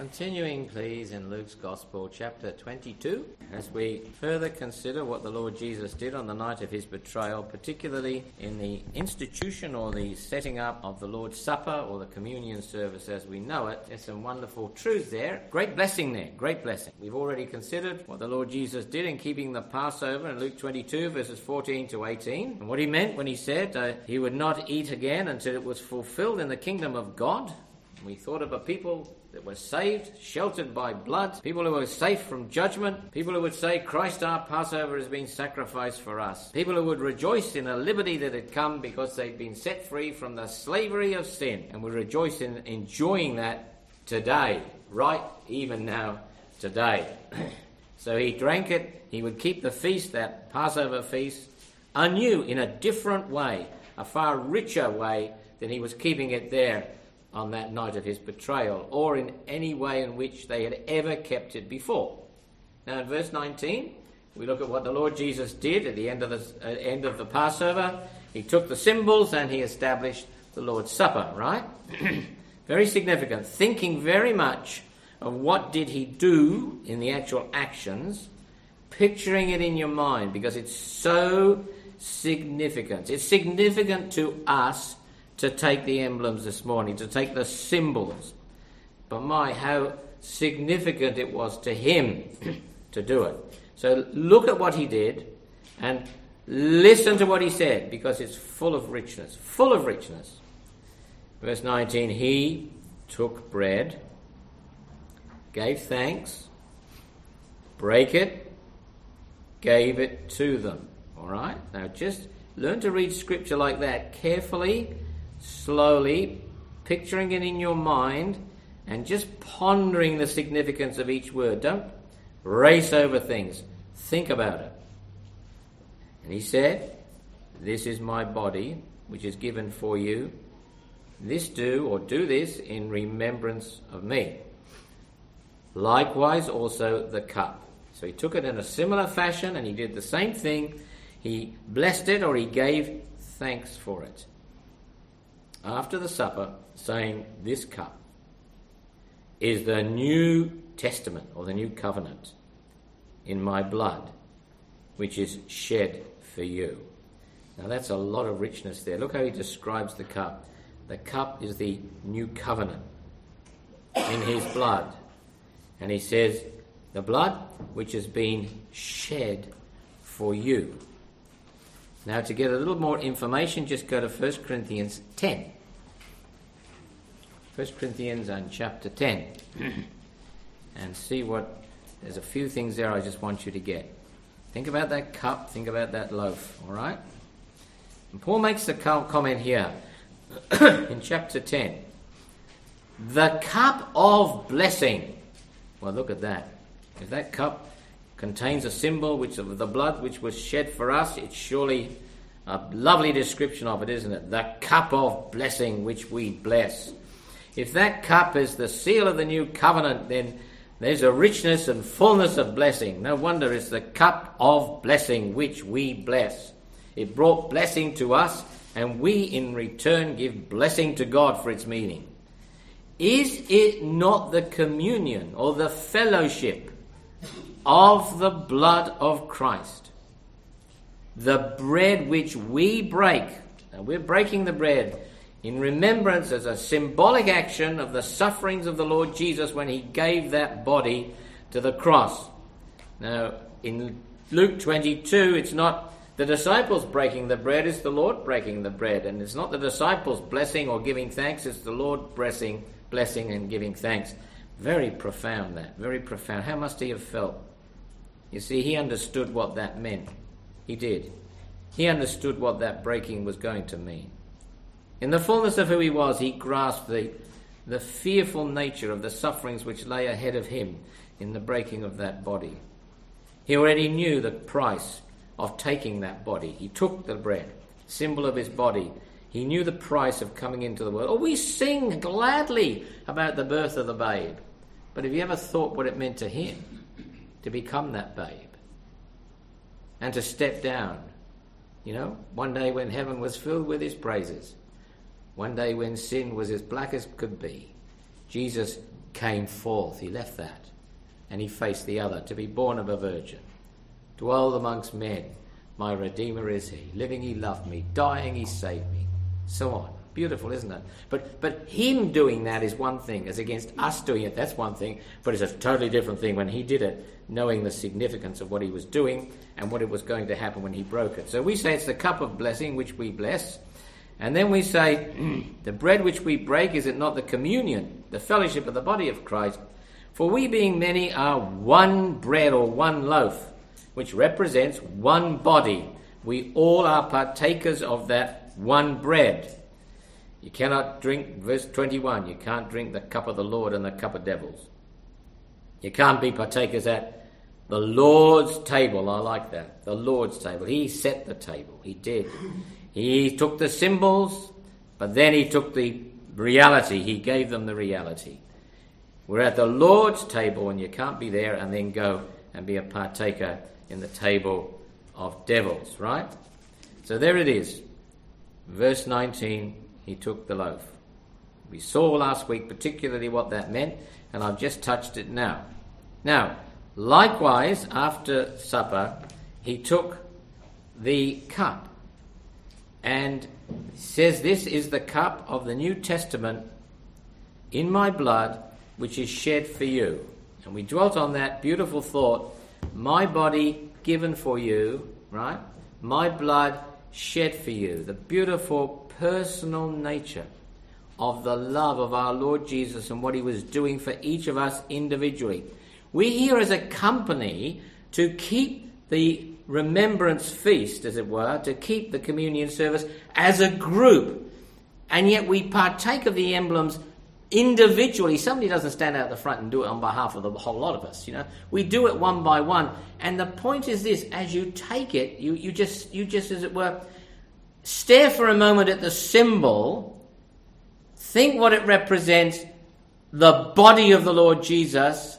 Continuing, please, in Luke's Gospel, chapter 22, as we further consider what the Lord Jesus did on the night of his betrayal, particularly in the institution or the setting up of the Lord's Supper or the communion service as we know it. There's some wonderful truths there. Great blessing there, great blessing. We've already considered what the Lord Jesus did in keeping the Passover in Luke 22, verses 14 to 18, and what he meant when he said uh, he would not eat again until it was fulfilled in the kingdom of God. We thought of a people that were saved, sheltered by blood, people who were safe from judgment, people who would say, Christ our Passover has been sacrificed for us, people who would rejoice in the liberty that had come because they'd been set free from the slavery of sin, and would rejoice in enjoying that today, right even now, today. so he drank it, he would keep the feast, that Passover feast, anew in a different way, a far richer way than he was keeping it there on that night of his betrayal, or in any way in which they had ever kept it before. Now, in verse 19, we look at what the Lord Jesus did at the end of the, uh, end of the Passover. He took the symbols and he established the Lord's Supper, right? very significant. Thinking very much of what did he do in the actual actions, picturing it in your mind because it's so significant. It's significant to us to take the emblems this morning, to take the symbols. But my, how significant it was to him to do it. So look at what he did and listen to what he said because it's full of richness, full of richness. Verse 19 He took bread, gave thanks, break it, gave it to them. All right? Now just learn to read scripture like that carefully slowly, picturing it in your mind, and just pondering the significance of each word. Don't race over things, think about it. And he said, This is my body, which is given for you. This do, or do this, in remembrance of me. Likewise, also the cup. So he took it in a similar fashion and he did the same thing. He blessed it or he gave thanks for it after the supper, saying, This cup is the New Testament or the New Covenant in my blood, which is shed for you. Now that's a lot of richness there. Look how he describes the cup. The cup is the new covenant in his blood. And he says, the blood which has been shed for you. Now, to get a little more information, just go to 1 Corinthians 10. 1 Corinthians and chapter 10. and see what. There's a few things there I just want you to get. Think about that cup, think about that loaf, all right? And Paul makes the comment here in chapter 10. The cup of blessing. Well, look at that. If that cup contains a symbol which of the blood which was shed for us. It's surely a lovely description of it, isn't it? The cup of blessing which we bless. If that cup is the seal of the new covenant, then there's a richness and fullness of blessing. No wonder it's the cup of blessing which we bless. It brought blessing to us, and we in return give blessing to God for its meaning. Is it not the communion or the fellowship of the blood of Christ. The bread which we break, and we're breaking the bread in remembrance as a symbolic action of the sufferings of the Lord Jesus when he gave that body to the cross. Now, in Luke 22, it's not the disciples breaking the bread, it's the Lord breaking the bread. And it's not the disciples blessing or giving thanks, it's the Lord blessing, blessing and giving thanks. Very profound, that. Very profound. How must he have felt? You see, he understood what that meant. He did. He understood what that breaking was going to mean. In the fullness of who he was, he grasped the, the fearful nature of the sufferings which lay ahead of him in the breaking of that body. He already knew the price of taking that body. He took the bread, symbol of his body. He knew the price of coming into the world. Oh, we sing gladly about the birth of the babe. But have you ever thought what it meant to him? To become that babe and to step down. You know, one day when heaven was filled with his praises, one day when sin was as black as could be, Jesus came forth. He left that. And he faced the other to be born of a virgin, dwell amongst men. My Redeemer is he. Living, he loved me. Dying, he saved me. So on. Beautiful, isn't it? But but him doing that is one thing, as against us doing it, that's one thing. But it's a totally different thing when he did it, knowing the significance of what he was doing and what it was going to happen when he broke it. So we say it's the cup of blessing which we bless. And then we say, the bread which we break, is it not the communion, the fellowship of the body of Christ? For we, being many, are one bread or one loaf, which represents one body. We all are partakers of that one bread. You cannot drink, verse 21, you can't drink the cup of the Lord and the cup of devils. You can't be partakers at the Lord's table. I like that. The Lord's table. He set the table. He did. He took the symbols, but then he took the reality. He gave them the reality. We're at the Lord's table, and you can't be there and then go and be a partaker in the table of devils, right? So there it is. Verse 19 he took the loaf. We saw last week particularly what that meant, and I've just touched it now. Now, likewise, after supper, he took the cup and says, This is the cup of the New Testament in my blood, which is shed for you. And we dwelt on that beautiful thought my body given for you, right? My blood shed for you. The beautiful personal nature of the love of our Lord Jesus and what he was doing for each of us individually. We're here as a company to keep the remembrance feast, as it were, to keep the communion service as a group. And yet we partake of the emblems individually. Somebody doesn't stand out at the front and do it on behalf of the whole lot of us, you know. We do it one by one. And the point is this, as you take it, you, you just you just as it were stare for a moment at the symbol, think what it represents, the body of the Lord Jesus,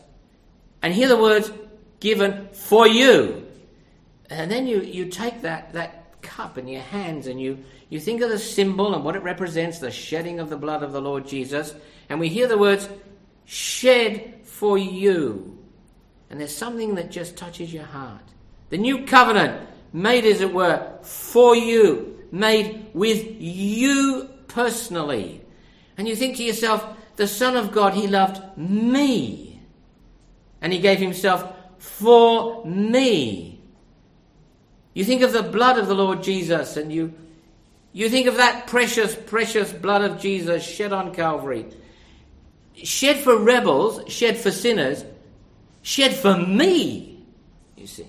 and hear the words given for you. And then you, you take that, that cup in your hands and you, you think of the symbol and what it represents, the shedding of the blood of the Lord Jesus, and we hear the words shed for you. And there's something that just touches your heart. The new covenant, made as it were, for you made with you personally. And you think to yourself, the Son of God, He loved me. And He gave Himself for me. You think of the blood of the Lord Jesus and you, you think of that precious, precious blood of Jesus shed on Calvary. Shed for rebels, shed for sinners, shed for me, you see.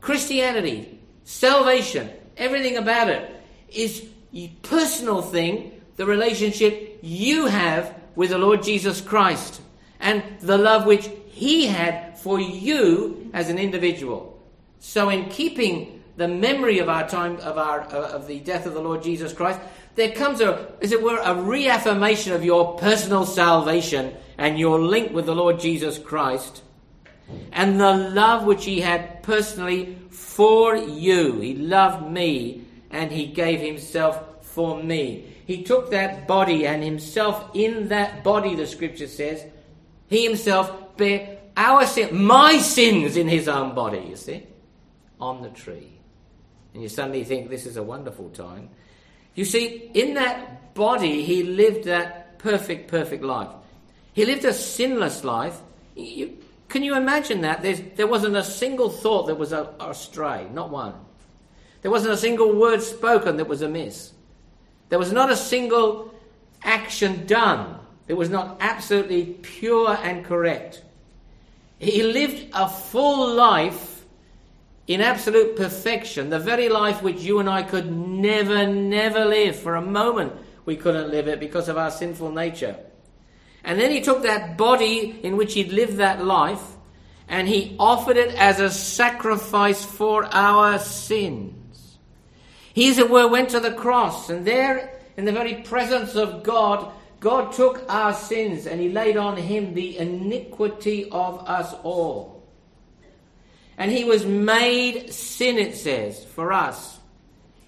Christianity, salvation, Everything about it is a personal thing, the relationship you have with the Lord Jesus Christ and the love which He had for you as an individual. So, in keeping the memory of our time of our uh, of the death of the Lord Jesus Christ, there comes a, as it were, a reaffirmation of your personal salvation and your link with the Lord Jesus Christ and the love which he had personally for you. He loved me and he gave himself for me. He took that body and himself in that body, the scripture says, he himself bare our sin, my sins in his own body, you see, on the tree. And you suddenly think this is a wonderful time. You see, in that body, he lived that perfect, perfect life. He lived a sinless life. You, can you imagine that? There's, there wasn't a single thought that was astray, not one. There wasn't a single word spoken that was amiss. There was not a single action done that was not absolutely pure and correct. He lived a full life in absolute perfection, the very life which you and I could never, never live. For a moment, we couldn't live it because of our sinful nature. And then he took that body in which he'd lived that life and he offered it as a sacrifice for our sins. He, as it were, went to the cross, and there, in the very presence of God, God took our sins and he laid on him the iniquity of us all. And he was made sin, it says, for us.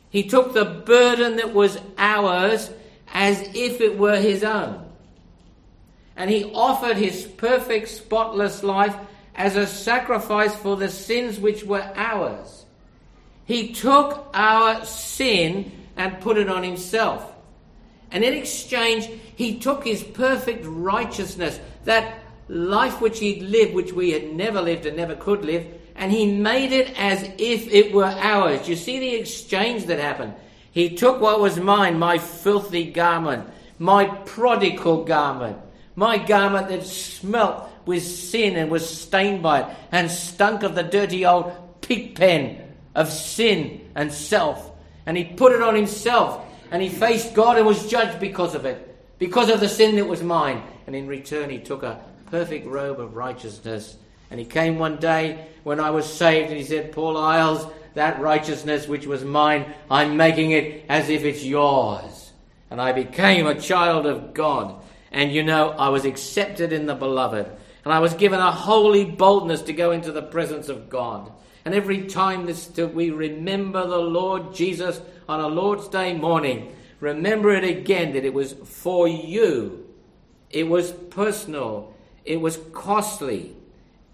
He took the burden that was ours as if it were his own. And he offered his perfect, spotless life as a sacrifice for the sins which were ours. He took our sin and put it on himself. And in exchange, he took his perfect righteousness, that life which he'd lived, which we had never lived and never could live, and he made it as if it were ours. You see the exchange that happened? He took what was mine, my filthy garment, my prodigal garment, my garment that smelt with sin and was stained by it, and stunk of the dirty old pig pen of sin and self. And he put it on himself, and he faced God and was judged because of it, because of the sin that was mine. And in return, he took a perfect robe of righteousness. And he came one day when I was saved, and he said, Paul Isles, that righteousness which was mine, I'm making it as if it's yours. And I became a child of God. And you know, I was accepted in the beloved. And I was given a holy boldness to go into the presence of God. And every time this, we remember the Lord Jesus on a Lord's Day morning, remember it again that it was for you. It was personal. It was costly.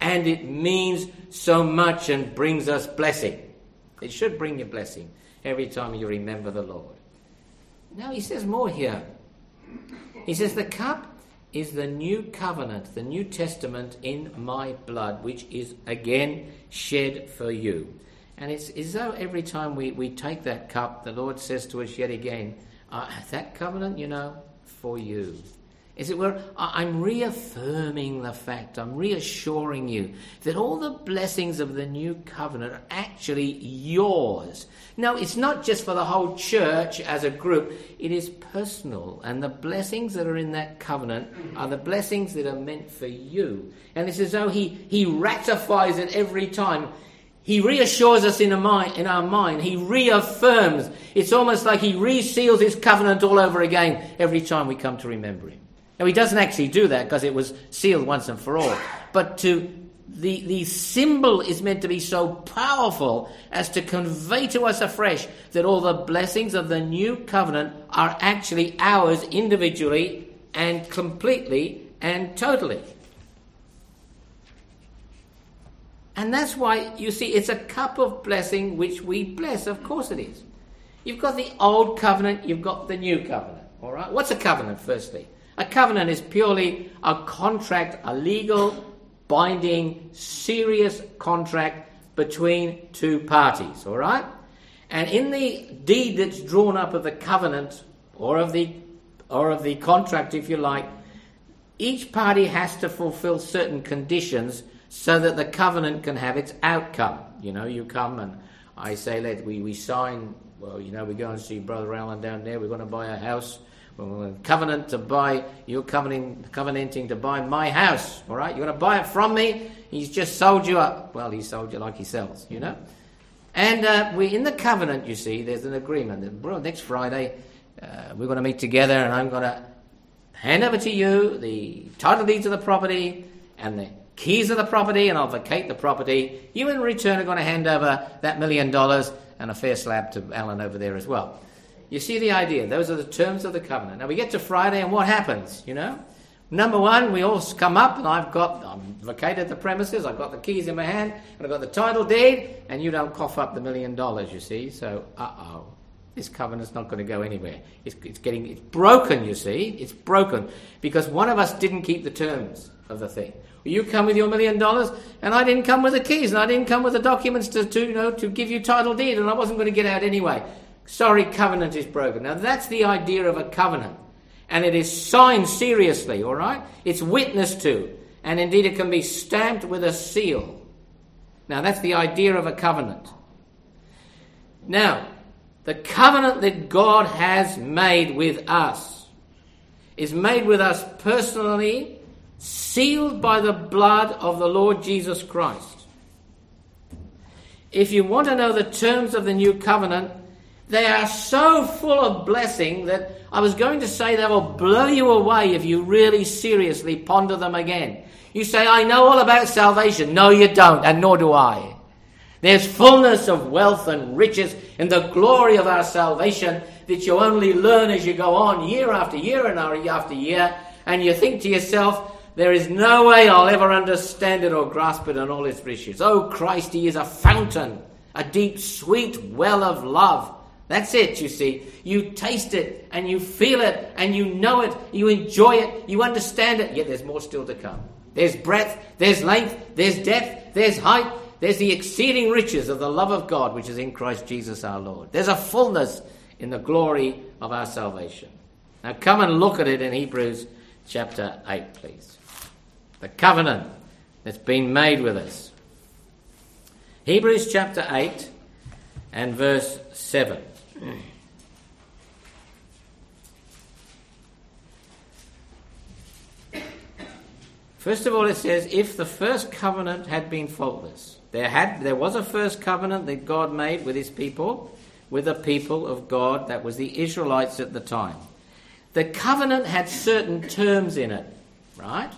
And it means so much and brings us blessing. It should bring you blessing every time you remember the Lord. Now he says more here. He says, The cup is the new covenant, the New Testament in my blood, which is again shed for you. And it's as though every time we, we take that cup, the Lord says to us yet again, uh, That covenant, you know, for you. As it were, I'm reaffirming the fact, I'm reassuring you that all the blessings of the new covenant are actually yours. Now, it's not just for the whole church as a group, it is personal. And the blessings that are in that covenant are the blessings that are meant for you. And it's as though He, he ratifies it every time. He reassures us in, mind, in our mind. He reaffirms. It's almost like He reseals His covenant all over again every time we come to remember Him. Now, he doesn't actually do that because it was sealed once and for all. But to the, the symbol is meant to be so powerful as to convey to us afresh that all the blessings of the new covenant are actually ours individually and completely and totally. And that's why, you see, it's a cup of blessing which we bless. Of course it is. You've got the old covenant, you've got the new covenant. All right? What's a covenant, firstly? A covenant is purely a contract, a legal, binding, serious contract between two parties, all right? And in the deed that's drawn up of the covenant or of the or of the contract if you like, each party has to fulfill certain conditions so that the covenant can have its outcome. You know, you come and I say, let we, we sign, well, you know, we go and see Brother Allen down there, we're going to buy a house covenant to buy, you're covenanting, covenanting to buy my house, all right? You're going to buy it from me. He's just sold you up. Well, he sold you like he sells, you know? And uh, we in the covenant, you see, there's an agreement well, next Friday uh, we're going to meet together and I'm going to hand over to you the title deeds of the property and the keys of the property and I'll vacate the property. You in return are going to hand over that million dollars and a fair slab to Alan over there as well. You see the idea. Those are the terms of the covenant. Now we get to Friday, and what happens? You know, number one, we all come up, and I've got I've vacated the premises. I've got the keys in my hand, and I've got the title deed, and you don't cough up the million dollars. You see, so uh oh. This covenant's not going to go anywhere. It's, it's getting it's broken. You see, it's broken because one of us didn't keep the terms of the thing. You come with your million dollars, and I didn't come with the keys, and I didn't come with the documents to, to, you know, to give you title deed, and I wasn't going to get out anyway. Sorry, covenant is broken. Now, that's the idea of a covenant. And it is signed seriously, all right? It's witnessed to. And indeed, it can be stamped with a seal. Now, that's the idea of a covenant. Now, the covenant that God has made with us is made with us personally, sealed by the blood of the Lord Jesus Christ. If you want to know the terms of the new covenant, they are so full of blessing that I was going to say they will blow you away if you really seriously ponder them again. You say, I know all about salvation. No, you don't, and nor do I. There's fullness of wealth and riches in the glory of our salvation that you only learn as you go on, year after year and year after year. and you think to yourself, there is no way I'll ever understand it or grasp it in all its riches. Oh, Christ, He is a fountain, a deep, sweet well of love. That's it, you see. You taste it and you feel it and you know it, you enjoy it, you understand it, yet there's more still to come. There's breadth, there's length, there's depth, there's height, there's the exceeding riches of the love of God which is in Christ Jesus our Lord. There's a fullness in the glory of our salvation. Now come and look at it in Hebrews chapter 8, please. The covenant that's been made with us. Hebrews chapter 8 and verse 7. Hmm. First of all, it says, if the first covenant had been faultless, there had there was a first covenant that God made with his people, with the people of God, that was the Israelites at the time. The covenant had certain terms in it, right?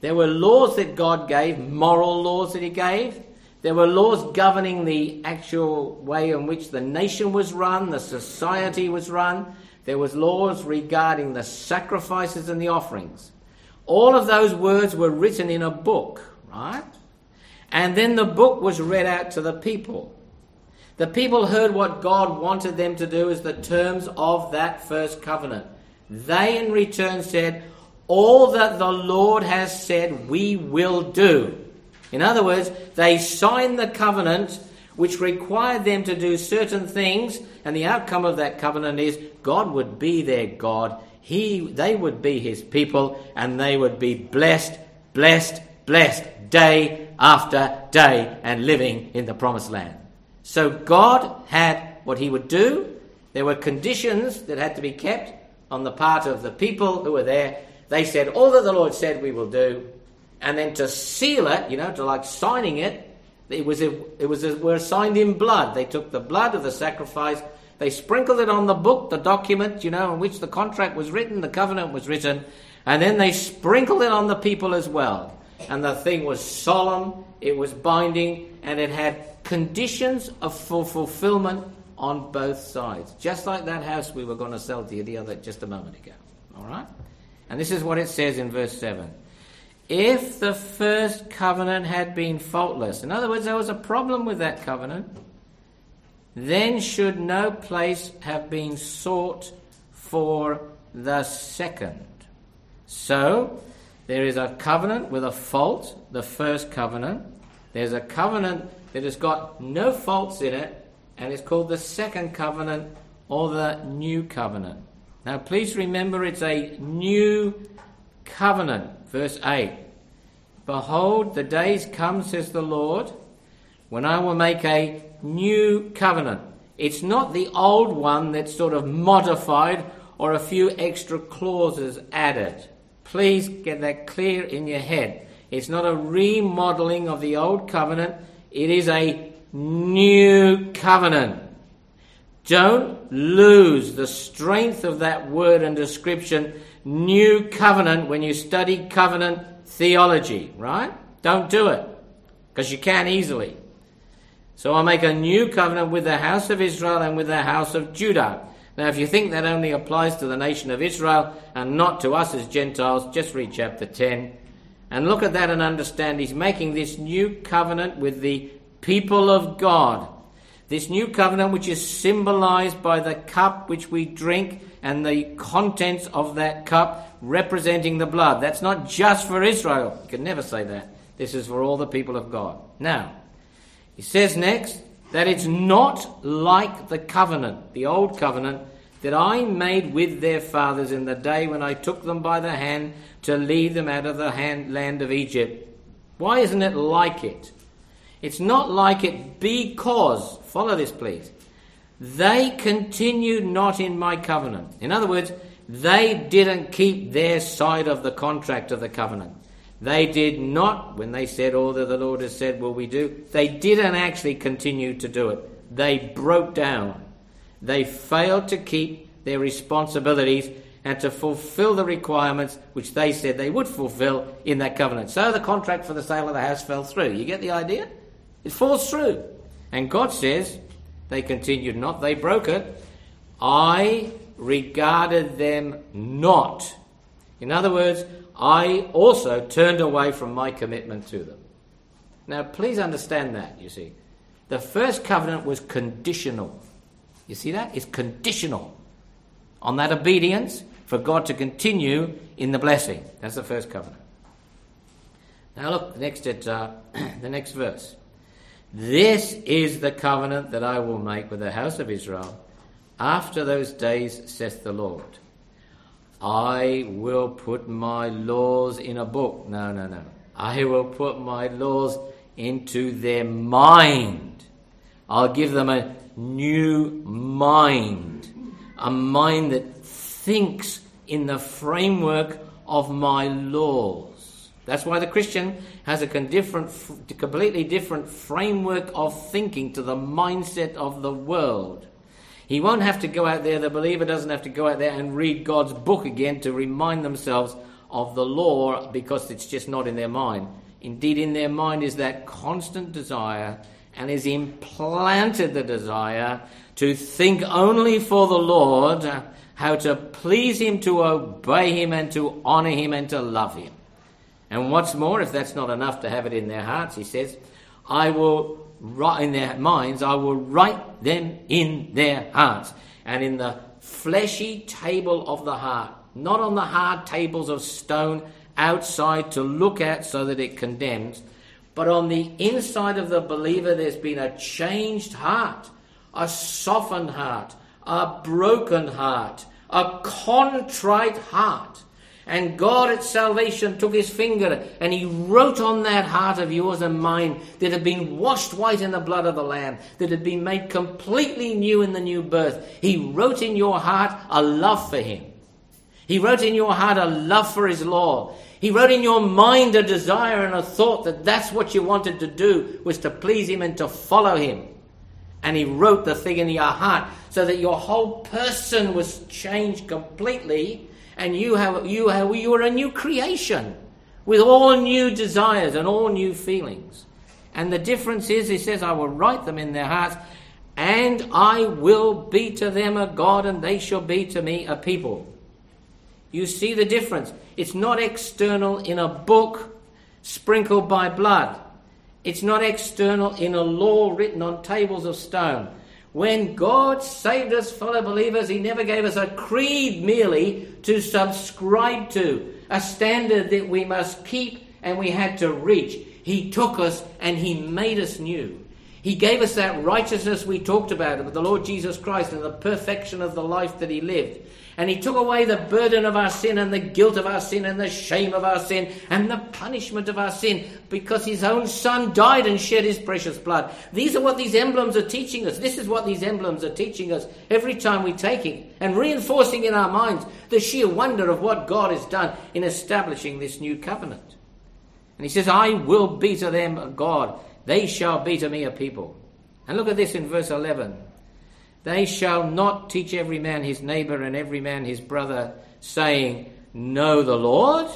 There were laws that God gave, moral laws that he gave. There were laws governing the actual way in which the nation was run, the society was run. There was laws regarding the sacrifices and the offerings. All of those words were written in a book, right? And then the book was read out to the people. The people heard what God wanted them to do as the terms of that first covenant. They in return said, All that the Lord has said, we will do. In other words, they signed the covenant which required them to do certain things, and the outcome of that covenant is God would be their God. He, they would be his people, and they would be blessed, blessed, blessed day after day and living in the promised land. So God had what he would do. There were conditions that had to be kept on the part of the people who were there. They said, All that the Lord said we will do. And then to seal it, you know, to like signing it, it was, it was a, were signed in blood. They took the blood of the sacrifice, they sprinkled it on the book, the document, you know, in which the contract was written, the covenant was written, and then they sprinkled it on the people as well. And the thing was solemn, it was binding, and it had conditions of full fulfillment on both sides. Just like that house we were going to sell to you the other just a moment ago. All right? And this is what it says in verse 7. If the first covenant had been faultless, in other words, there was a problem with that covenant, then should no place have been sought for the second. So, there is a covenant with a fault, the first covenant. There's a covenant that has got no faults in it, and it's called the second covenant or the new covenant. Now, please remember it's a new covenant. Verse 8 Behold, the days come, says the Lord, when I will make a new covenant. It's not the old one that's sort of modified or a few extra clauses added. Please get that clear in your head. It's not a remodeling of the old covenant, it is a new covenant. Don't lose the strength of that word and description, new covenant, when you study covenant theology, right? Don't do it, because you can easily. So I'll make a new covenant with the house of Israel and with the house of Judah. Now, if you think that only applies to the nation of Israel and not to us as Gentiles, just read chapter 10 and look at that and understand he's making this new covenant with the people of God. This new covenant, which is symbolized by the cup which we drink and the contents of that cup representing the blood. That's not just for Israel. You can never say that. This is for all the people of God. Now, he says next that it's not like the covenant, the old covenant, that I made with their fathers in the day when I took them by the hand to lead them out of the hand, land of Egypt. Why isn't it like it? It's not like it because, follow this please, they continued not in my covenant. In other words, they didn't keep their side of the contract of the covenant. They did not, when they said all that the Lord has said will we do, they didn't actually continue to do it. They broke down. They failed to keep their responsibilities and to fulfill the requirements which they said they would fulfill in that covenant. So the contract for the sale of the house fell through. You get the idea? It falls through. And God says, they continued not, they broke it. I regarded them not. In other words, I also turned away from my commitment to them. Now, please understand that, you see. The first covenant was conditional. You see that? It's conditional on that obedience for God to continue in the blessing. That's the first covenant. Now look next at uh, the next verse. This is the covenant that I will make with the house of Israel after those days, saith the Lord. I will put my laws in a book. No, no, no. I will put my laws into their mind. I'll give them a new mind, a mind that thinks in the framework of my laws. That's why the Christian has a different, completely different framework of thinking to the mindset of the world. He won't have to go out there, the believer doesn't have to go out there and read God's book again to remind themselves of the law because it's just not in their mind. Indeed, in their mind is that constant desire and is implanted the desire to think only for the Lord, how to please Him, to obey Him, and to honor Him, and to love Him. And what's more, if that's not enough to have it in their hearts, He says, I will write in their minds, I will write them in their hearts. And in the fleshy table of the heart, not on the hard tables of stone outside to look at so that it condemns, but on the inside of the believer, there's been a changed heart, a softened heart, a broken heart, a contrite heart and God at salvation took his finger and he wrote on that heart of yours and mine that had been washed white in the blood of the Lamb, that had been made completely new in the new birth. He wrote in your heart a love for him. He wrote in your heart a love for his law. He wrote in your mind a desire and a thought that that's what you wanted to do was to please him and to follow him. And he wrote the thing in your heart so that your whole person was changed completely and you have you have you are a new creation with all new desires and all new feelings. And the difference is, he says, I will write them in their hearts, and I will be to them a God, and they shall be to me a people. You see the difference. It's not external in a book sprinkled by blood. It's not external in a law written on tables of stone. When God saved us, fellow believers, He never gave us a creed merely to subscribe to, a standard that we must keep and we had to reach. He took us and He made us new. He gave us that righteousness we talked about with the Lord Jesus Christ and the perfection of the life that He lived. And he took away the burden of our sin and the guilt of our sin and the shame of our sin and the punishment of our sin because his own son died and shed his precious blood. These are what these emblems are teaching us. This is what these emblems are teaching us every time we take it and reinforcing in our minds the sheer wonder of what God has done in establishing this new covenant. And he says, I will be to them a God. They shall be to me a people. And look at this in verse 11. They shall not teach every man his neighbor and every man his brother, saying, Know the Lord.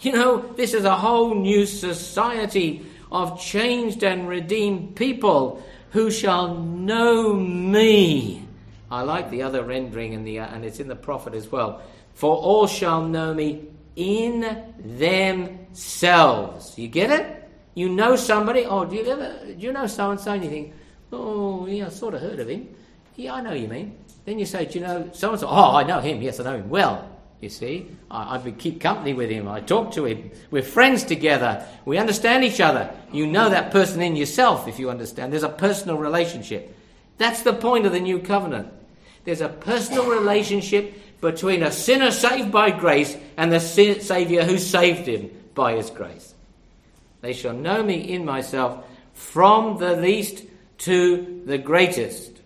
You know, this is a whole new society of changed and redeemed people who shall know me. I like the other rendering, in the, and it's in the prophet as well. For all shall know me in themselves. You get it? You know somebody. Oh, do you ever? Do you know so and so? And you think, Oh, yeah, I sort of heard of him. Yeah, I know you mean. Then you say, do you know so and so? Oh, I know him. Yes, I know him well. You see, I, I keep company with him. I talk to him. We're friends together. We understand each other. You know that person in yourself, if you understand. There's a personal relationship. That's the point of the new covenant. There's a personal relationship between a sinner saved by grace and the Saviour who saved him by his grace. They shall know me in myself from the least to the greatest.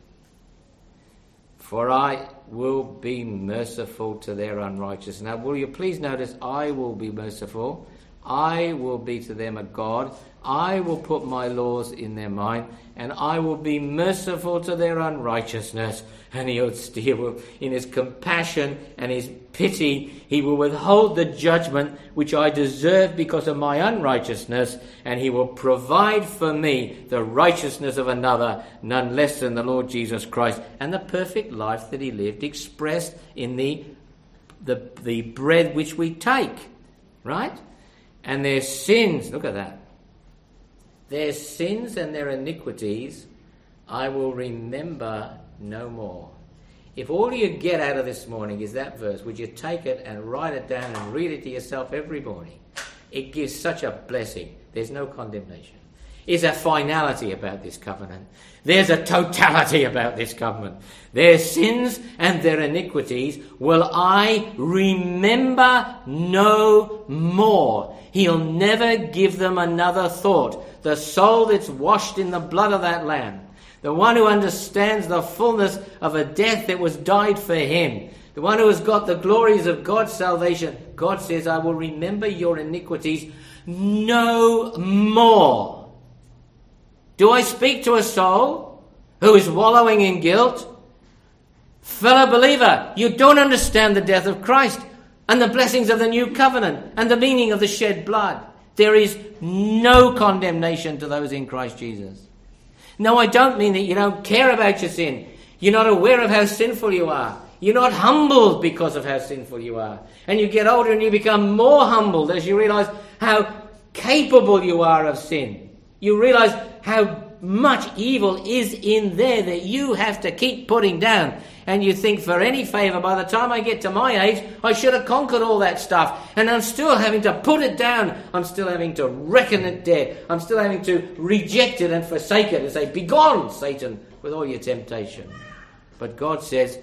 For I will be merciful to their unrighteousness. Now, will you please notice, I will be merciful. I will be to them a God. I will put my laws in their mind, and I will be merciful to their unrighteousness. And he will still, in his compassion and his pity, he will withhold the judgment which I deserve because of my unrighteousness, and he will provide for me the righteousness of another, none less than the Lord Jesus Christ, and the perfect life that he lived, expressed in the the, the bread which we take, right? And their sins, look at that. Their sins and their iniquities I will remember no more. If all you get out of this morning is that verse, would you take it and write it down and read it to yourself every morning? It gives such a blessing. There's no condemnation. There's a finality about this covenant. There's a totality about this covenant. Their sins and their iniquities will I remember no more. He'll never give them another thought. The soul that's washed in the blood of that Lamb the one who understands the fullness of a death that was died for him, the one who has got the glories of God's salvation. God says, I will remember your iniquities no more. Do I speak to a soul who is wallowing in guilt? Fellow believer, you don't understand the death of Christ and the blessings of the new covenant and the meaning of the shed blood. There is no condemnation to those in Christ Jesus. No, I don't mean that you don't care about your sin. You're not aware of how sinful you are. You're not humbled because of how sinful you are. And you get older and you become more humbled as you realize how capable you are of sin. You realize how much evil is in there that you have to keep putting down and you think for any favour, by the time I get to my age, I should have conquered all that stuff. And I'm still having to put it down. I'm still having to reckon it dead. I'm still having to reject it and forsake it and say, Begone, Satan, with all your temptation. But God says,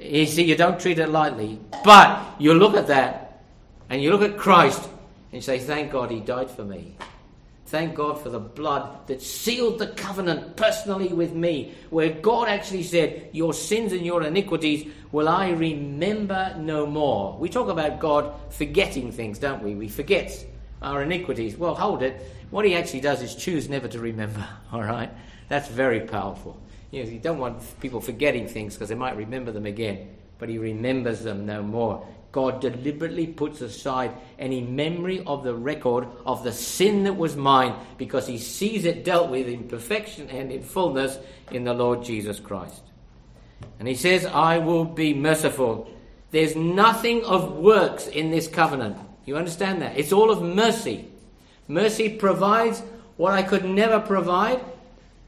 You see, you don't treat it lightly. But you look at that and you look at Christ and you say, Thank God he died for me. Thank God for the blood that sealed the covenant personally with me, where God actually said, Your sins and your iniquities will I remember no more. We talk about God forgetting things, don't we? We forget our iniquities. Well, hold it. What he actually does is choose never to remember, all right? That's very powerful. You, know, you don't want people forgetting things because they might remember them again, but he remembers them no more. God deliberately puts aside any memory of the record of the sin that was mine because he sees it dealt with in perfection and in fullness in the Lord Jesus Christ. And he says, I will be merciful. There's nothing of works in this covenant. You understand that? It's all of mercy. Mercy provides what I could never provide.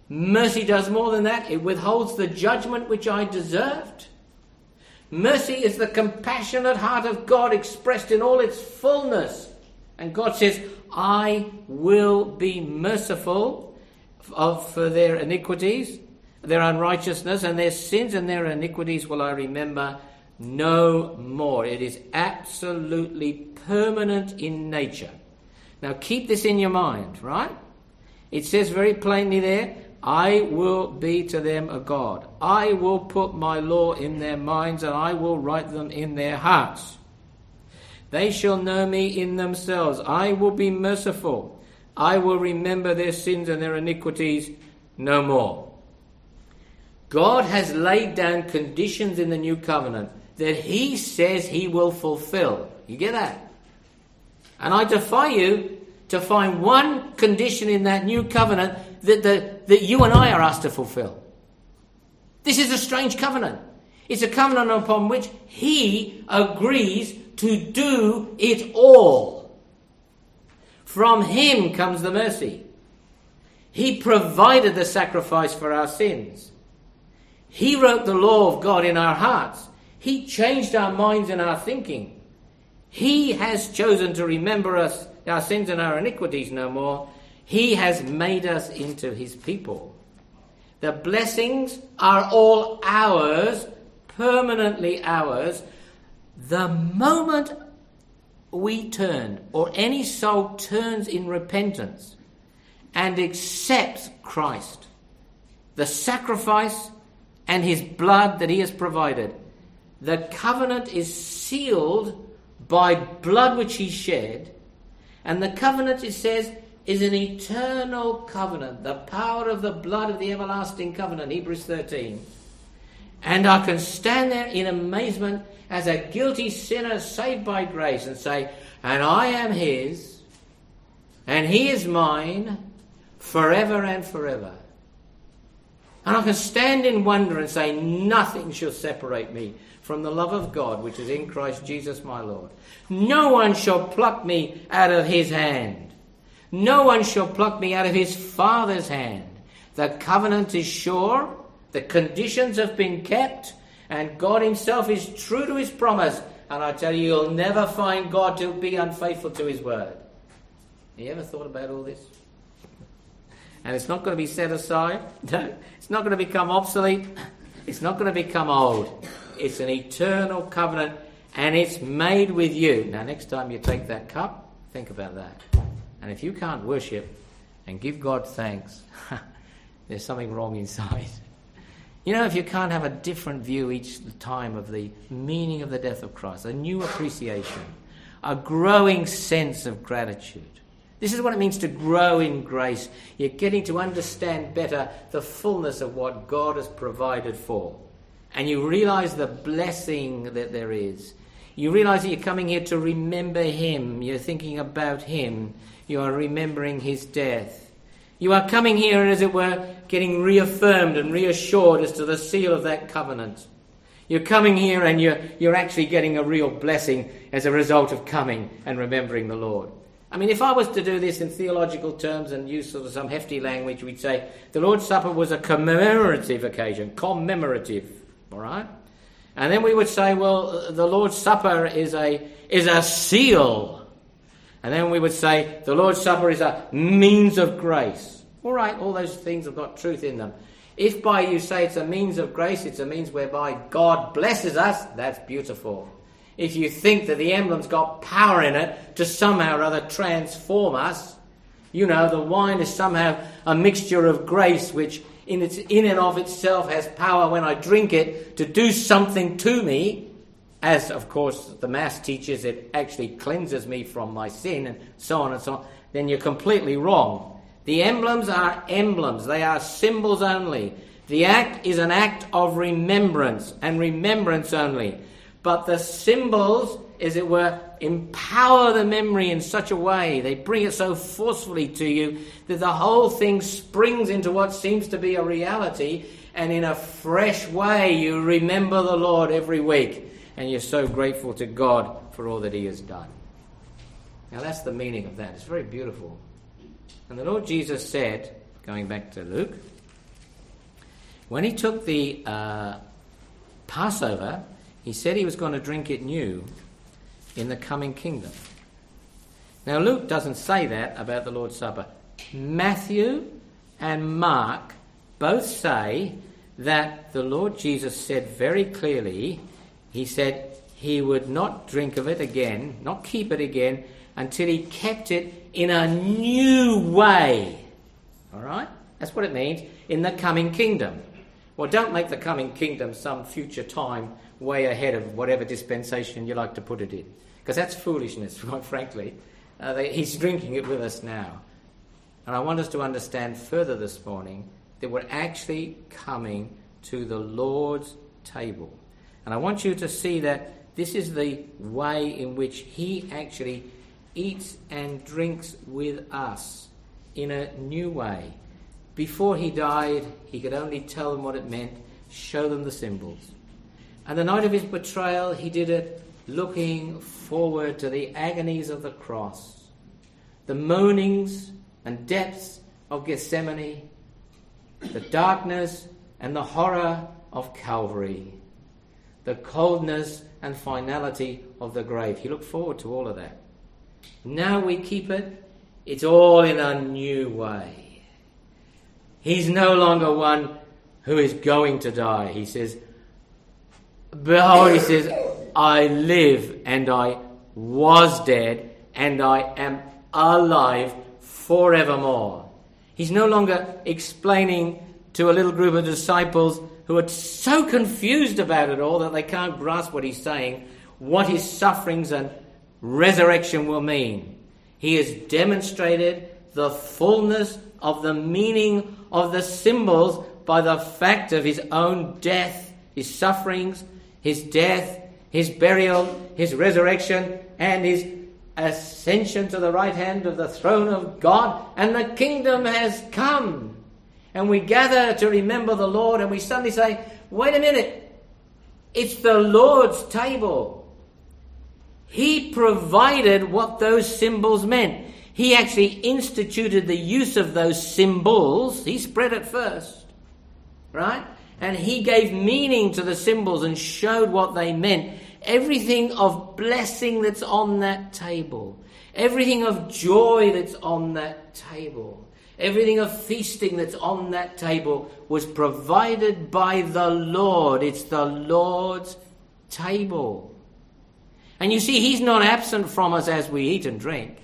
Mercy does more than that. It withholds the judgment which I deserved. Mercy is the compassionate heart of God expressed in all its fullness. And God says, I will be merciful of, for their iniquities, their unrighteousness, and their sins and their iniquities will I remember no more. It is absolutely permanent in nature. Now keep this in your mind, right? It says very plainly there, I will be to them a God. I will put my law in their minds and I will write them in their hearts. They shall know me in themselves. I will be merciful. I will remember their sins and their iniquities no more. God has laid down conditions in the new covenant that he says he will fulfill. You get that? And I defy you to find one condition in that new covenant that, the, that you and I are asked to fulfill. This is a strange covenant. It's a covenant upon which he agrees to do it all. From him comes the mercy. He provided the sacrifice for our sins. He wrote the law of God in our hearts. He changed our minds and our thinking. He has chosen to remember us, our sins and our iniquities no more, he has made us into His people. The blessings are all ours, permanently ours, the moment we turn, or any soul turns in repentance and accepts Christ, the sacrifice and His blood that He has provided. The covenant is sealed by blood which He shed, and the covenant, it says, is an eternal covenant, the power of the blood of the everlasting covenant, Hebrews 13. And I can stand there in amazement as a guilty sinner saved by grace and say, And I am His, and He is mine forever and forever. And I can stand in wonder and say, Nothing shall separate me from the love of God which is in Christ Jesus my Lord. No one shall pluck me out of his hand. No one shall pluck me out of his Father's hand. The covenant is sure, the conditions have been kept, and God Himself is true to His promise. And I tell you, you'll never find God to be unfaithful to His word. Have you ever thought about all this? And it's not going to be set aside. No, it's not going to become obsolete. It's not going to become old. It's an eternal covenant and it's made with you. Now, next time you take that cup, think about that. And if you can't worship and give God thanks, there's something wrong inside. You know, if you can't have a different view each time of the meaning of the death of Christ, a new appreciation, a growing sense of gratitude. This is what it means to grow in grace. You're getting to understand better the fullness of what God has provided for. And you realize the blessing that there is. You realize that you're coming here to remember Him. You're thinking about Him. You are remembering His death. You are coming here, as it were, getting reaffirmed and reassured as to the seal of that covenant. You're coming here and you're, you're actually getting a real blessing as a result of coming and remembering the Lord. I mean, if I was to do this in theological terms and use sort of some hefty language, we'd say the Lord's Supper was a commemorative occasion, commemorative, all right? And then we would say, well, the Lord's Supper is a, is a seal and then we would say the Lord's Supper is a means of grace. All right, all those things have got truth in them. If by you say it's a means of grace, it's a means whereby God blesses us, that's beautiful. If you think that the emblem's got power in it to somehow or other transform us, you know, the wine is somehow a mixture of grace which in, its, in and of itself has power when I drink it to do something to me, as of course the Mass teaches it actually cleanses me from my sin and so on and so on, then you're completely wrong. The emblems are emblems, they are symbols only. The act is an act of remembrance and remembrance only. But the symbols, as it were, empower the memory in such a way, they bring it so forcefully to you that the whole thing springs into what seems to be a reality, and in a fresh way you remember the Lord every week and you're so grateful to God for all that He has done. Now, that's the meaning of that. It's very beautiful. And the Lord Jesus said, going back to Luke, when He took the uh, Passover, He said He was going to drink it new in the coming kingdom. Now, Luke doesn't say that about the Lord's Supper. Matthew and Mark both say that the Lord Jesus said very clearly he said he would not drink of it again, not keep it again, until he kept it in a new way. All right? That's what it means in the coming kingdom. Well, don't make the coming kingdom some future time way ahead of whatever dispensation you like to put it in. Because that's foolishness, quite frankly. Uh, they, he's drinking it with us now. And I want us to understand further this morning that we're actually coming to the Lord's table. And I want you to see that this is the way in which He actually eats and drinks with us in a new way. Before He died, He could only tell them what it meant, show them the symbols. And the night of His betrayal, He did it looking forward to the agonies of the cross, the moanings and depths of Gethsemane, the darkness and the horror of Calvary the coldness and finality of the grave. He looked forward to all of that. Now we keep it, it's all in a new way. He's no longer one who is going to die. He says, Behold, he says, I live and I was dead and I am alive forevermore. He's no longer explaining to a little group of disciples who are so confused about it all that they can't grasp what he's saying, what his sufferings and resurrection will mean. He has demonstrated the fullness of the meaning of the symbols by the fact of his own death, his sufferings, his death, his burial, his resurrection, and his ascension to the right hand of the throne of God, and the kingdom has come. and we gather to remember the Lord, and we suddenly say, wait a minute, it's the Lord's table. He provided what those symbols meant. He actually instituted the use of those symbols. He spread it first, right? And he gave meaning to the symbols and showed what they meant. Everything of blessing that's on that table, everything of joy that's on that table, everything of feasting that's on that table was provided by the Lord. It's the Lord's table. And you see, He's not absent from us as we eat and drink.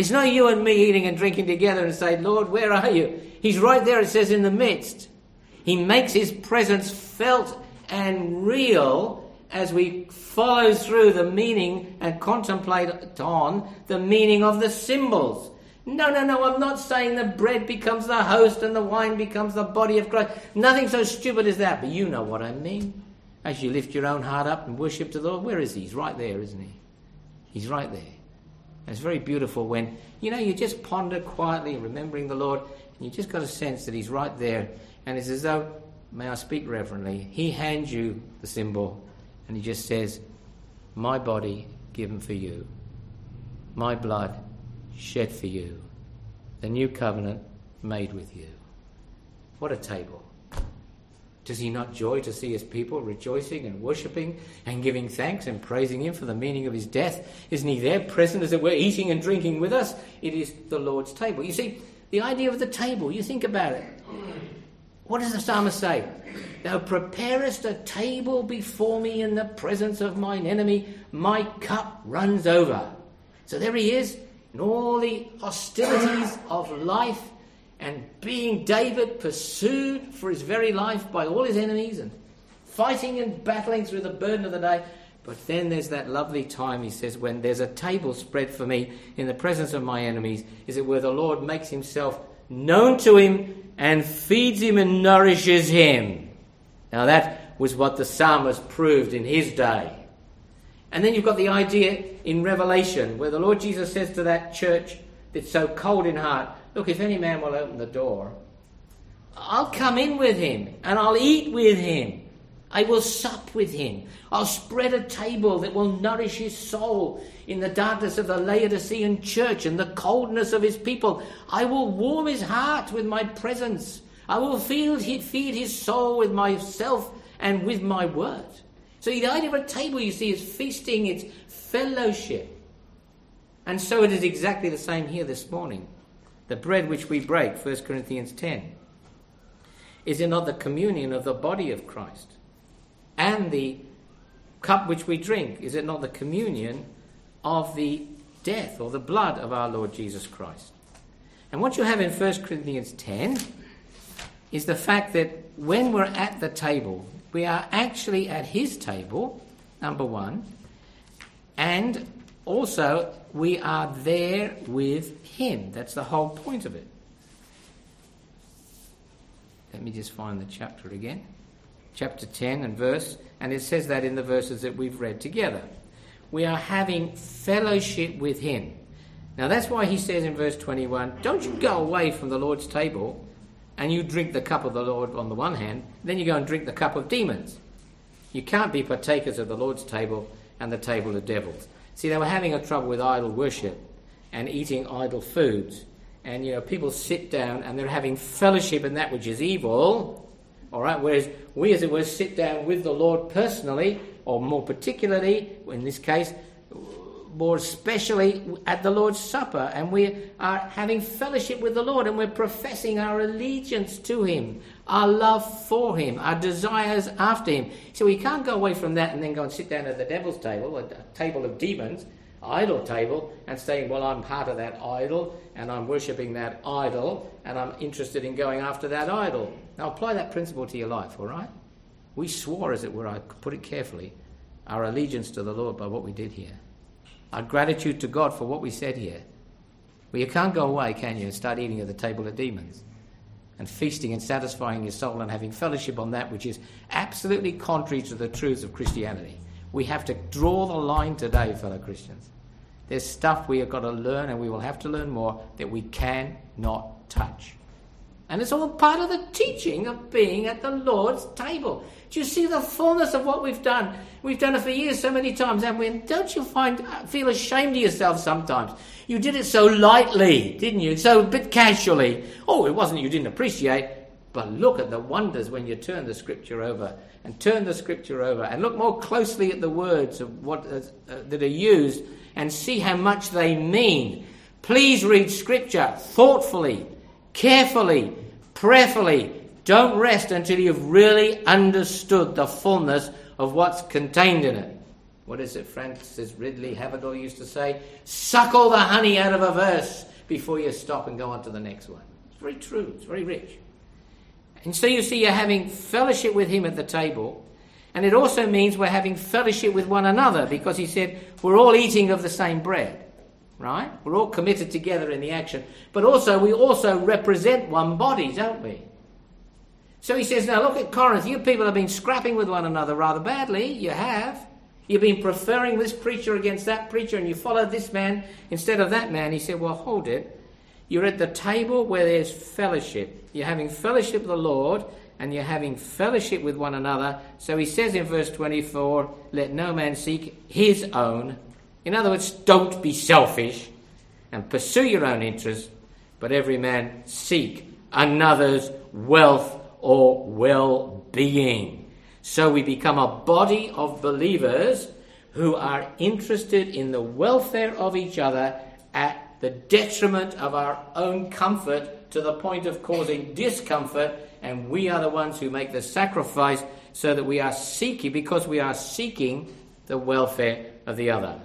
It's not you and me eating and drinking together and say, Lord, where are you? He's right there, it says, in the midst. He makes His presence felt and real as we follow through the meaning and contemplate on the meaning of the symbols. No, no, no, I'm not saying the bread becomes the host and the wine becomes the body of Christ. Nothing so stupid as that, but you know what I mean. As you lift your own heart up and worship to the Lord, where is He? He's right there, isn't He? He's right there. And it's very beautiful when, you know, you just ponder quietly, remembering the Lord, and you just got a sense that He's right there. And it's as though, may I speak reverently, He hands you the symbol and He just says, My body given for you, my blood shed for you, the new covenant made with you. What a table. Does he not joy to see his people rejoicing and worshipping and giving thanks and praising him for the meaning of his death? Isn't he there present as it were, eating and drinking with us? It is the Lord's table. You see, the idea of the table, you think about it. What does the psalmist say? Thou preparest a table before me in the presence of mine enemy, my cup runs over. So there he is, in all the hostilities of life and being David pursued for his very life by all his enemies and fighting and battling through the burden of the day. But then there's that lovely time, he says, when there's a table spread for me in the presence of my enemies, is it where the Lord makes himself known to him and feeds him and nourishes him. Now that was what the psalmist proved in his day. And then you've got the idea in Revelation where the Lord Jesus says to that church that's so cold in heart, Look, if any man will open the door, I'll come in with him and I'll eat with him. I will sup with him. I'll spread a table that will nourish his soul in the darkness of the Laodicean church and the coldness of his people. I will warm his heart with my presence. I will feed, his soul with myself and with my word. So the idea of a table, you see, is feasting, it's fellowship. And so it is exactly the same here this morning. The bread which we break, 1 Corinthians 10, is it not the communion of the body of Christ? And the cup which we drink, is it not the communion of the death or the blood of our Lord Jesus Christ? And what you have in 1 Corinthians 10 is the fact that when we're at the table, we are actually at his table, number one, and also we are there with him. That's the whole point of it. Let me just find the chapter again. Chapter 10 and verse, and it says that in the verses that we've read together. We are having fellowship with him. Now that's why he says in verse 21 don't you go away from the Lord's table and you drink the cup of the Lord on the one hand, then you go and drink the cup of demons. You can't be partakers of the Lord's table and the table of devils. See, they were having a trouble with idol worship and eating idol foods. And, you know, people sit down and they're having fellowship in that which is evil, all right, whereas we, as it were, sit down with the Lord personally, or more particularly, in this case, more especially at the Lord's Supper, and we are having fellowship with the Lord, and we're professing our allegiance to Him, our love for Him, our desires after Him. So we can't go away from that and then go and sit down at the devil's table, a table of demons, idol table, and saying, Well, I'm part of that idol, and I'm worshipping that idol, and I'm interested in going after that idol. Now apply that principle to your life, all right? We swore, as it were, I put it carefully, our allegiance to the Lord by what we did here our gratitude to God for what we said here. Well, you can't go away, can you, and start eating at the table of demons and feasting and satisfying your soul and having fellowship on that which is absolutely contrary to the truths of Christianity. We have to draw the line today, fellow Christians. There's stuff we have got to learn, and we will have to learn more, that we cannot touch. And it's all part of the teaching of being at the Lord's table. Do you see the fullness of what we've done? We've done it for years so many times, haven't we? And don't you find feel ashamed of yourself sometimes? You did it so lightly, didn't you? So a bit casually. Oh, it wasn't you didn't appreciate, but look at the wonders when you turn the scripture over and turn the scripture over and look more closely at the words of what uh, that are used and see how much they mean. Please read scripture thoughtfully, carefully, prayerfully. Don't rest until you've really understood the fullness of what's contained in it. What is it Frances Ridley Havergal used to say? Suck all the honey out of a verse before you stop and go on to the next one. It's very true, it's very rich. And so you see, you're having fellowship with him at the table. And it also means we're having fellowship with one another because he said we're all eating of the same bread, right? We're all committed together in the action. But also, we also represent one body, don't we? So he says, now look at Corinth. You people have been scrapping with one another rather badly. You have. You've been preferring this preacher against that preacher, and you followed this man instead of that man. He said, well, hold it. You're at the table where there's fellowship. You're having fellowship with the Lord and you're having fellowship with one another. So he says in verse 24, let no man seek his own. In other words, don't be selfish and pursue your own interests, but every man seek another's wealth or well being. So we become a body of believers who are interested in the welfare of each other at the detriment of our own comfort to the point of causing discomfort, and we are the ones who make the sacrifice so that we are seeking, because we are seeking the welfare of the other.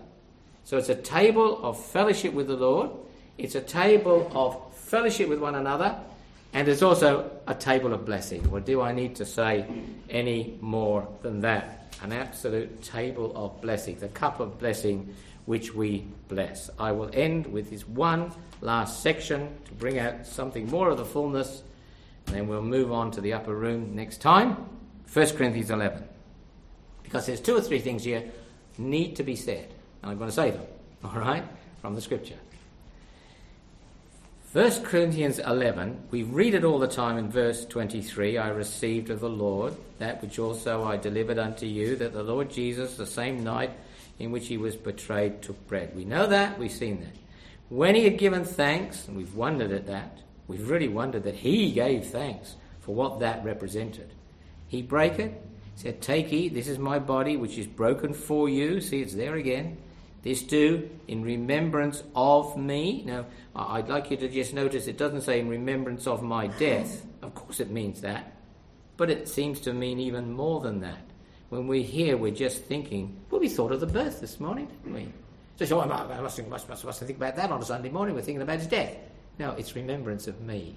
So it's a table of fellowship with the Lord, it's a table of fellowship with one another, and it's also a table of blessing. Well, do I need to say any more than that? An absolute table of blessing, the cup of blessing which we bless. I will end with this one last section to bring out something more of the fullness, and then we'll move on to the upper room next time. 1 Corinthians 11. Because there's two or three things here need to be said, and I'm going to say them, all right, from the scripture. 1 Corinthians 11, we read it all the time in verse 23 I received of the Lord that which also I delivered unto you, that the Lord Jesus, the same night in which he was betrayed took bread. We know that, we've seen that. When he had given thanks, and we've wondered at that, we've really wondered that he gave thanks for what that represented. He brake it, said, Take, eat, this is my body which is broken for you. See, it's there again. This do in remembrance of me. Now, I'd like you to just notice it doesn't say in remembrance of my death. Of course, it means that. But it seems to mean even more than that when we're here, we're just thinking, well, we thought of the birth this morning, didn't we? So, so I must, must, must, must think about that on a Sunday morning. We're thinking about his death. No, it's remembrance of me.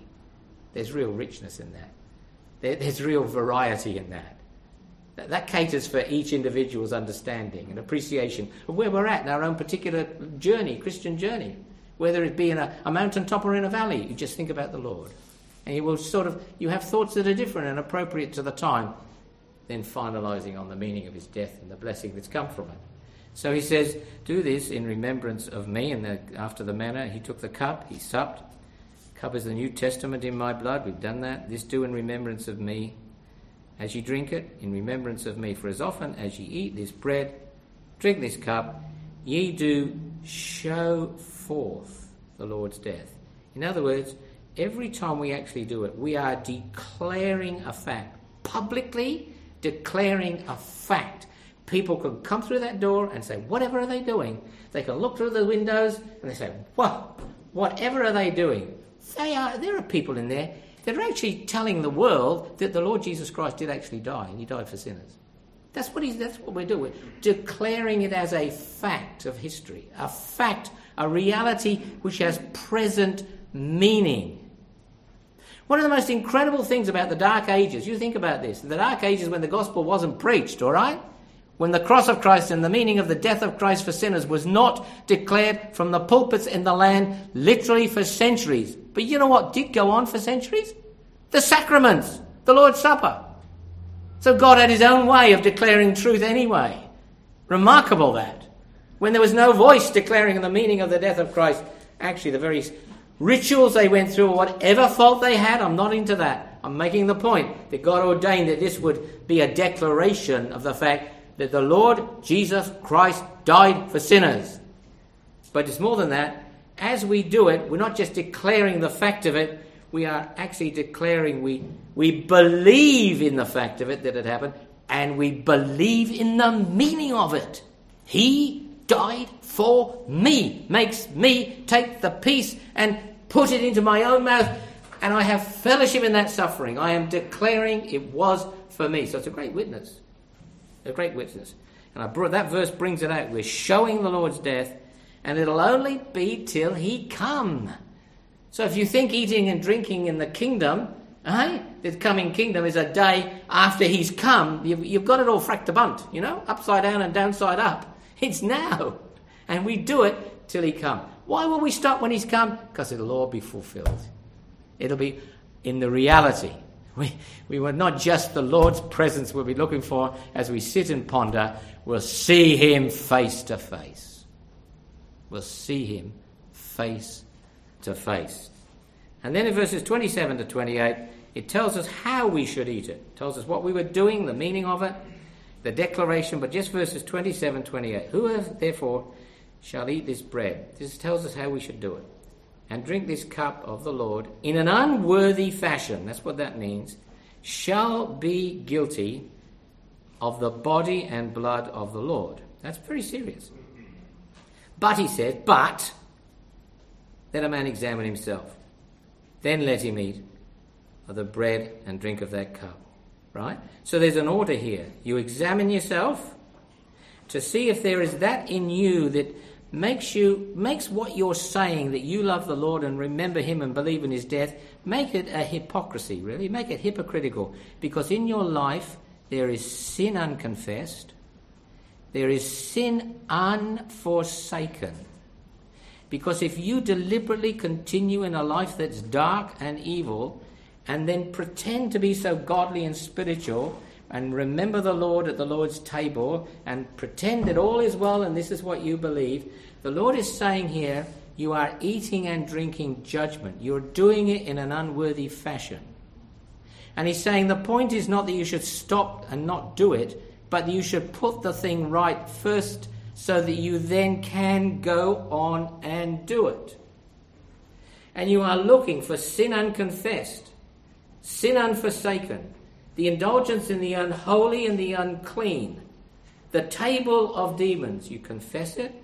There's real richness in that. There, there's real variety in that. That. That caters for each individual's understanding and appreciation of where we're at in our own particular journey, Christian journey. Whether it be in a, a mountaintop or in a valley, you just think about the Lord. And you will sort of, you have thoughts that are different and appropriate to the time then finalizing on the meaning of his death and the blessing that's come from it. So he says, Do this in remembrance of me. And the, after the manner, he took the cup, he supped. Cup is the New Testament in my blood. We've done that. This do in remembrance of me. As ye drink it, in remembrance of me. For as often as ye eat this bread, drink this cup, ye do show forth the Lord's death. In other words, every time we actually do it, we are declaring a fact publicly declaring a fact. People could come through that door and say, Whatever are they doing? They can look through the windows and they say, What? Whatever are they doing? They are, there are people in there that are actually telling the world that the Lord Jesus Christ did actually die and he died for sinners. That's what, he's, that's what we're doing. We're declaring it as a fact of history, a fact, a reality which has present meaning. One of the most incredible things about the Dark Ages, you think about this, the Dark Ages when the gospel wasn't preached, all right? When the cross of Christ and the meaning of the death of Christ for sinners was not declared from the pulpits in the land literally for centuries. But you know what did go on for centuries? The sacraments, the Lord's Supper. So God had his own way of declaring truth anyway. Remarkable that. When there was no voice declaring the meaning of the death of Christ, actually the very rituals they went through, or whatever fault they had. I'm not into that. I'm making the point that God ordained that this would be a declaration of the fact that the Lord Jesus Christ died for sinners. But it's more than that. As we do it, we're not just declaring the fact of it, we are actually declaring we, we believe in the fact of it that it happened, and we believe in the meaning of it. He died for me, makes me take the piece and put it into my own mouth, and I have fellowship in that suffering. I am declaring it was for me. So it's a great witness. A great witness. And I brought, that verse brings it out. We're showing the Lord's death, and it'll only be till he come. So if you think eating and drinking in the kingdom, eh, the coming kingdom is a day after he's come, you've, you've got it all fracked bunt, you know, upside down and downside up. It's now. And we do it till he come. Why will we stop when he's come? Because it'll all be fulfilled. It'll be in the reality. We, we will not just the Lord's presence we'll be looking for as we sit and ponder, we'll see him face to face. We'll see him face to face. And then in verses 27 to 28, it tells us how we should eat it. it. tells us what we were doing, the meaning of it, the declaration, but just verses 27 28. Who therefore shall eat this bread? This tells us how we should do it. And drink this cup of the Lord in an unworthy fashion. That's what that means. Shall be guilty of the body and blood of the Lord. That's very serious. But he says, but let a man examine himself. Then let him eat of the bread and drink of that cup. Right? So there's an order here. You examine yourself to see if there is that in you that makes you makes what you're saying that you love the Lord and remember him and believe in his death, make it a hypocrisy, really. Make it hypocritical. Because in your life there is sin unconfessed, there is sin unforsaken because if you deliberately continue in a life that's dark and evil, and then pretend to be so godly and spiritual, and remember the Lord at the Lord's table, and pretend that all is well and this is what you believe, the Lord is saying here, you are eating and drinking judgment. You're doing it in an unworthy fashion. And he's saying the point is not that you should stop and not do it, but you should put the thing right first so that you then can go on and do it. And you are looking for sin unconfessed, sin unforsaken, the indulgence in the unholy and the unclean, the table of demons. You confess it,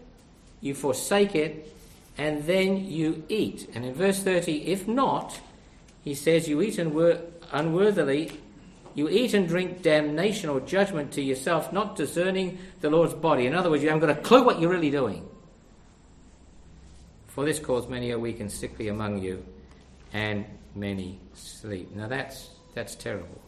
you forsake it, and then you eat. And in verse 30, if not, he says, You eat unworthily you eat and drink damnation or judgment to yourself, not discerning the Lord's body. In other words, you haven't got a clue what you're really doing. For this cause many are weak and sickly among you, and many sleep. Now that's, that's terrible.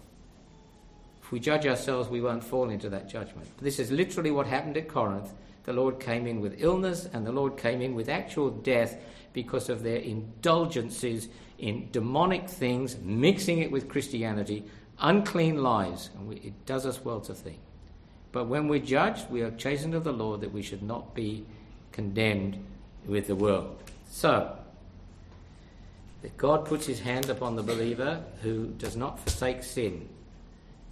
If we judge ourselves, we won't fall into that judgment. This is literally what happened at Corinth. The Lord came in with illness, and the Lord came in with actual death because of their indulgences in demonic things, mixing it with Christianity, unclean lives, and we, it does us well to think. But when we're judged, we are chastened of the Lord that we should not be condemned with the world. So, that God puts his hand upon the believer who does not forsake sin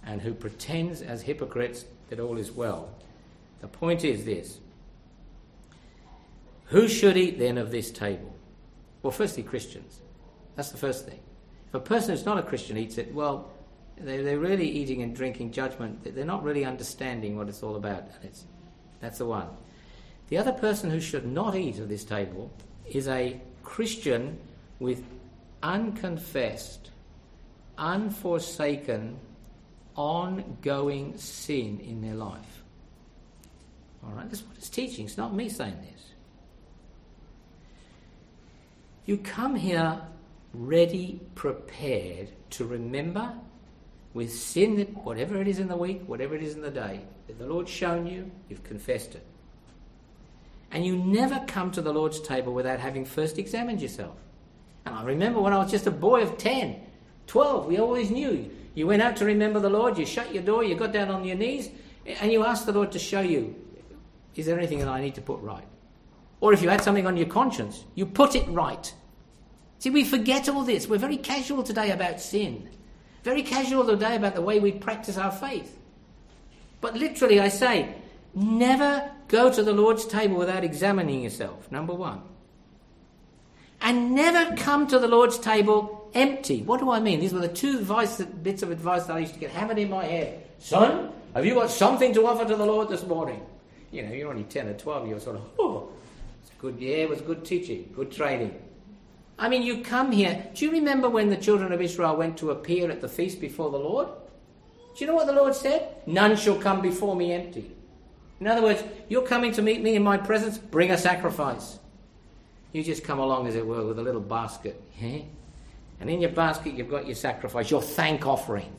and who pretends as hypocrites that all is well. The point is this Who should eat then of this table? Well, firstly, Christians. That's the first thing. If a person who's not a Christian eats it, well, they're, they're really eating and drinking judgment. They're not really understanding what it's all about. And it's, that's the one. The other person who should not eat at this table is a Christian with unconfessed, unforsaken, ongoing sin in their life. All right, that's what it's teaching. It's not me saying this. You come here ready, prepared to remember with sin that whatever it is in the week, whatever it is in the day, that the Lord's shown you, you've confessed it. And you never come to the Lord's table without having first examined yourself. And I remember when I was just a boy of 10, 12, we always knew. You went out to remember the Lord, you shut your door, you got down on your knees, and you asked the Lord to show you, is there anything that I need to put right? Or if you had something on your conscience, you put it right. See, we forget all this. We're very casual today about sin, very casual today about the way we practice our faith. But literally, I say, never go to the Lord's table without examining yourself, number one. And never come to the Lord's table empty. What do I mean? These were the two advice, bits of advice that I used to get hammered in my head. Son, have you got something to offer to the Lord this morning? You know, you're only 10 or 12, you're sort of, oh, it's good, yeah, it was good teaching, good training. I mean, you come here. Do you remember when the children of Israel went to appear at the feast before the Lord? Do you know what the Lord said? None shall come before me empty. In other words, you're coming to meet me in my presence, bring a sacrifice. You just come along, as it were, with a little basket. Eh? And in your basket, you've got your sacrifice, your thank offering.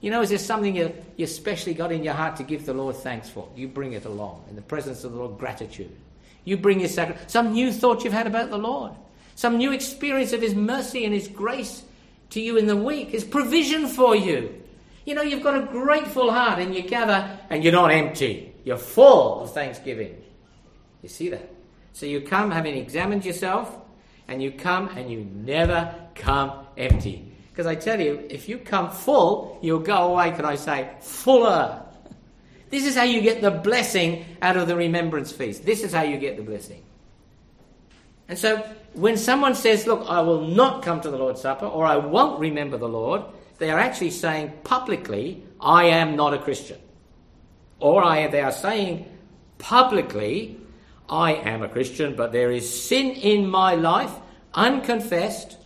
You know, is there something you, you especially got in your heart to give the Lord thanks for? You bring it along in the presence of the Lord, gratitude. You bring your sacrifice, some new thought you've had about the Lord, some new experience of His mercy and His grace to you in the week, His provision for you. You know, you've got a grateful heart and you gather and you're not empty. You're full of thanksgiving. You see that? So you come having examined yourself, and you come and you never come empty. Because I tell you, if you come full, you'll go away, can I say, fuller. This is how you get the blessing out of the remembrance feast. This is how you get the blessing. And so, when someone says, Look, I will not come to the Lord's Supper, or I won't remember the Lord, they are actually saying publicly, I am not a Christian. Or I, they are saying publicly, I am a Christian, but there is sin in my life, unconfessed,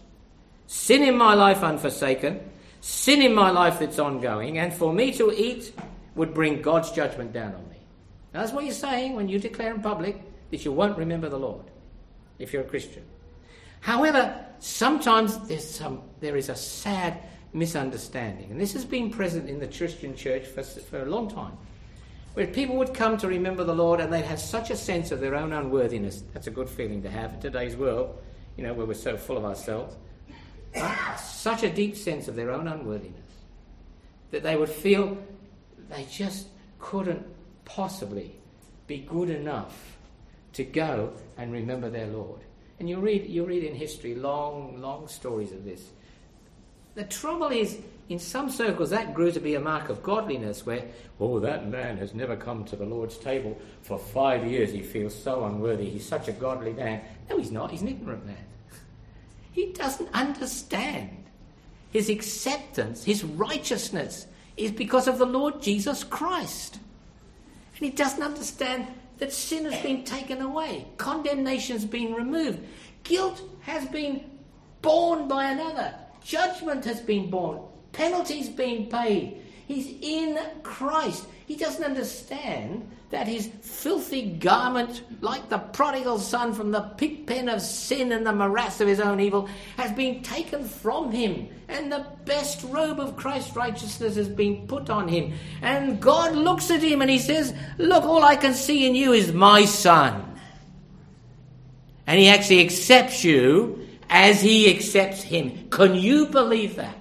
sin in my life unforsaken, sin in my life that's ongoing, and for me to eat would bring God's judgment down on me. Now, that's what you're saying when you declare in public that you won't remember the Lord if you're a Christian. However, sometimes there's some, there is a sad misunderstanding, and this has been present in the Christian church for, for a long time where people would come to remember the Lord and they'd have such a sense of their own unworthiness. That's a good feeling to have in today's world, you know, where we're so full of ourselves. Such a deep sense of their own unworthiness that they would feel they just couldn't possibly be good enough to go and remember their Lord. And you read, you read in history long, long stories of this. The trouble is, in some circles, that grew to be a mark of godliness where, oh, that man has never come to the Lord's table for five years. He feels so unworthy. He's such a godly man. No, he's not. He's an ignorant man. He doesn't understand. His acceptance, his righteousness, is because of the Lord Jesus Christ. And he doesn't understand that sin has been taken away, condemnation has been removed, guilt has been borne by another, judgment has been borne, Penalty's been paid. He's in Christ. He doesn't understand that his filthy garment, like the prodigal son from the pigpen of sin and the morass of his own evil, has been taken from him, and the best robe of Christ's righteousness has been put on him. And God looks at him and he says, Look, all I can see in you is my son. And he actually accepts you as he accepts him. Can you believe that?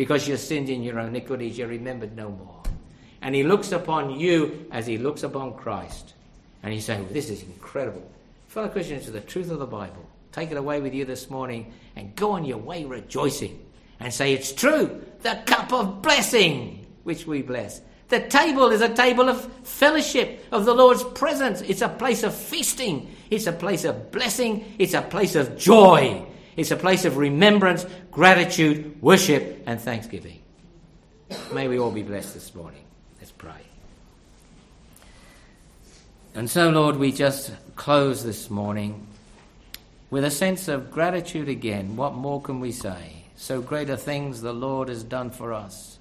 because you sinned in your own iniquities, you're remembered no more. And he looks upon you as he looks upon Christ. And he's saying, This is incredible. Fellow Christians, to the truth of the Bible. Take it away with you this morning and go on your way rejoicing and say, It's true, the cup of blessing which we bless. The table is a table of fellowship, of the Lord's presence. It's a place of feasting. It's a place of blessing. It's a place of joy. It's a place of remembrance, gratitude, worship, and thanksgiving. May we all be blessed this morning. Pray. And so, Lord, we just close this morning with a sense of gratitude again. What more can we say? So greater things the Lord has done for us.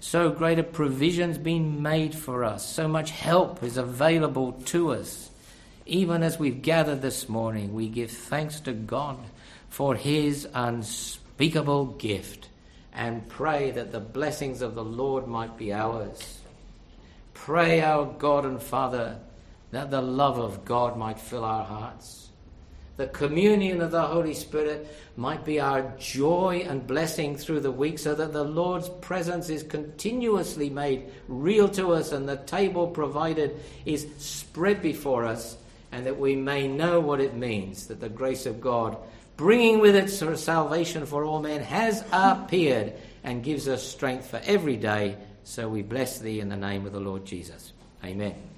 So greater provisions been made for us. So much help is available to us. Even as we've gathered this morning, we give thanks to God for his unspeakable gift and pray that the blessings of the Lord might be ours. Pray, our God and Father, that the love of God might fill our hearts. The communion of the Holy Spirit might be our joy and blessing through the week so that the Lord's presence is continuously made real to us and the table provided is spread before us and that we may know what it means that the grace of God bringing with it salvation for all men, has appeared and gives us strength for every day. So we bless thee in the name of the Lord Jesus. Amen.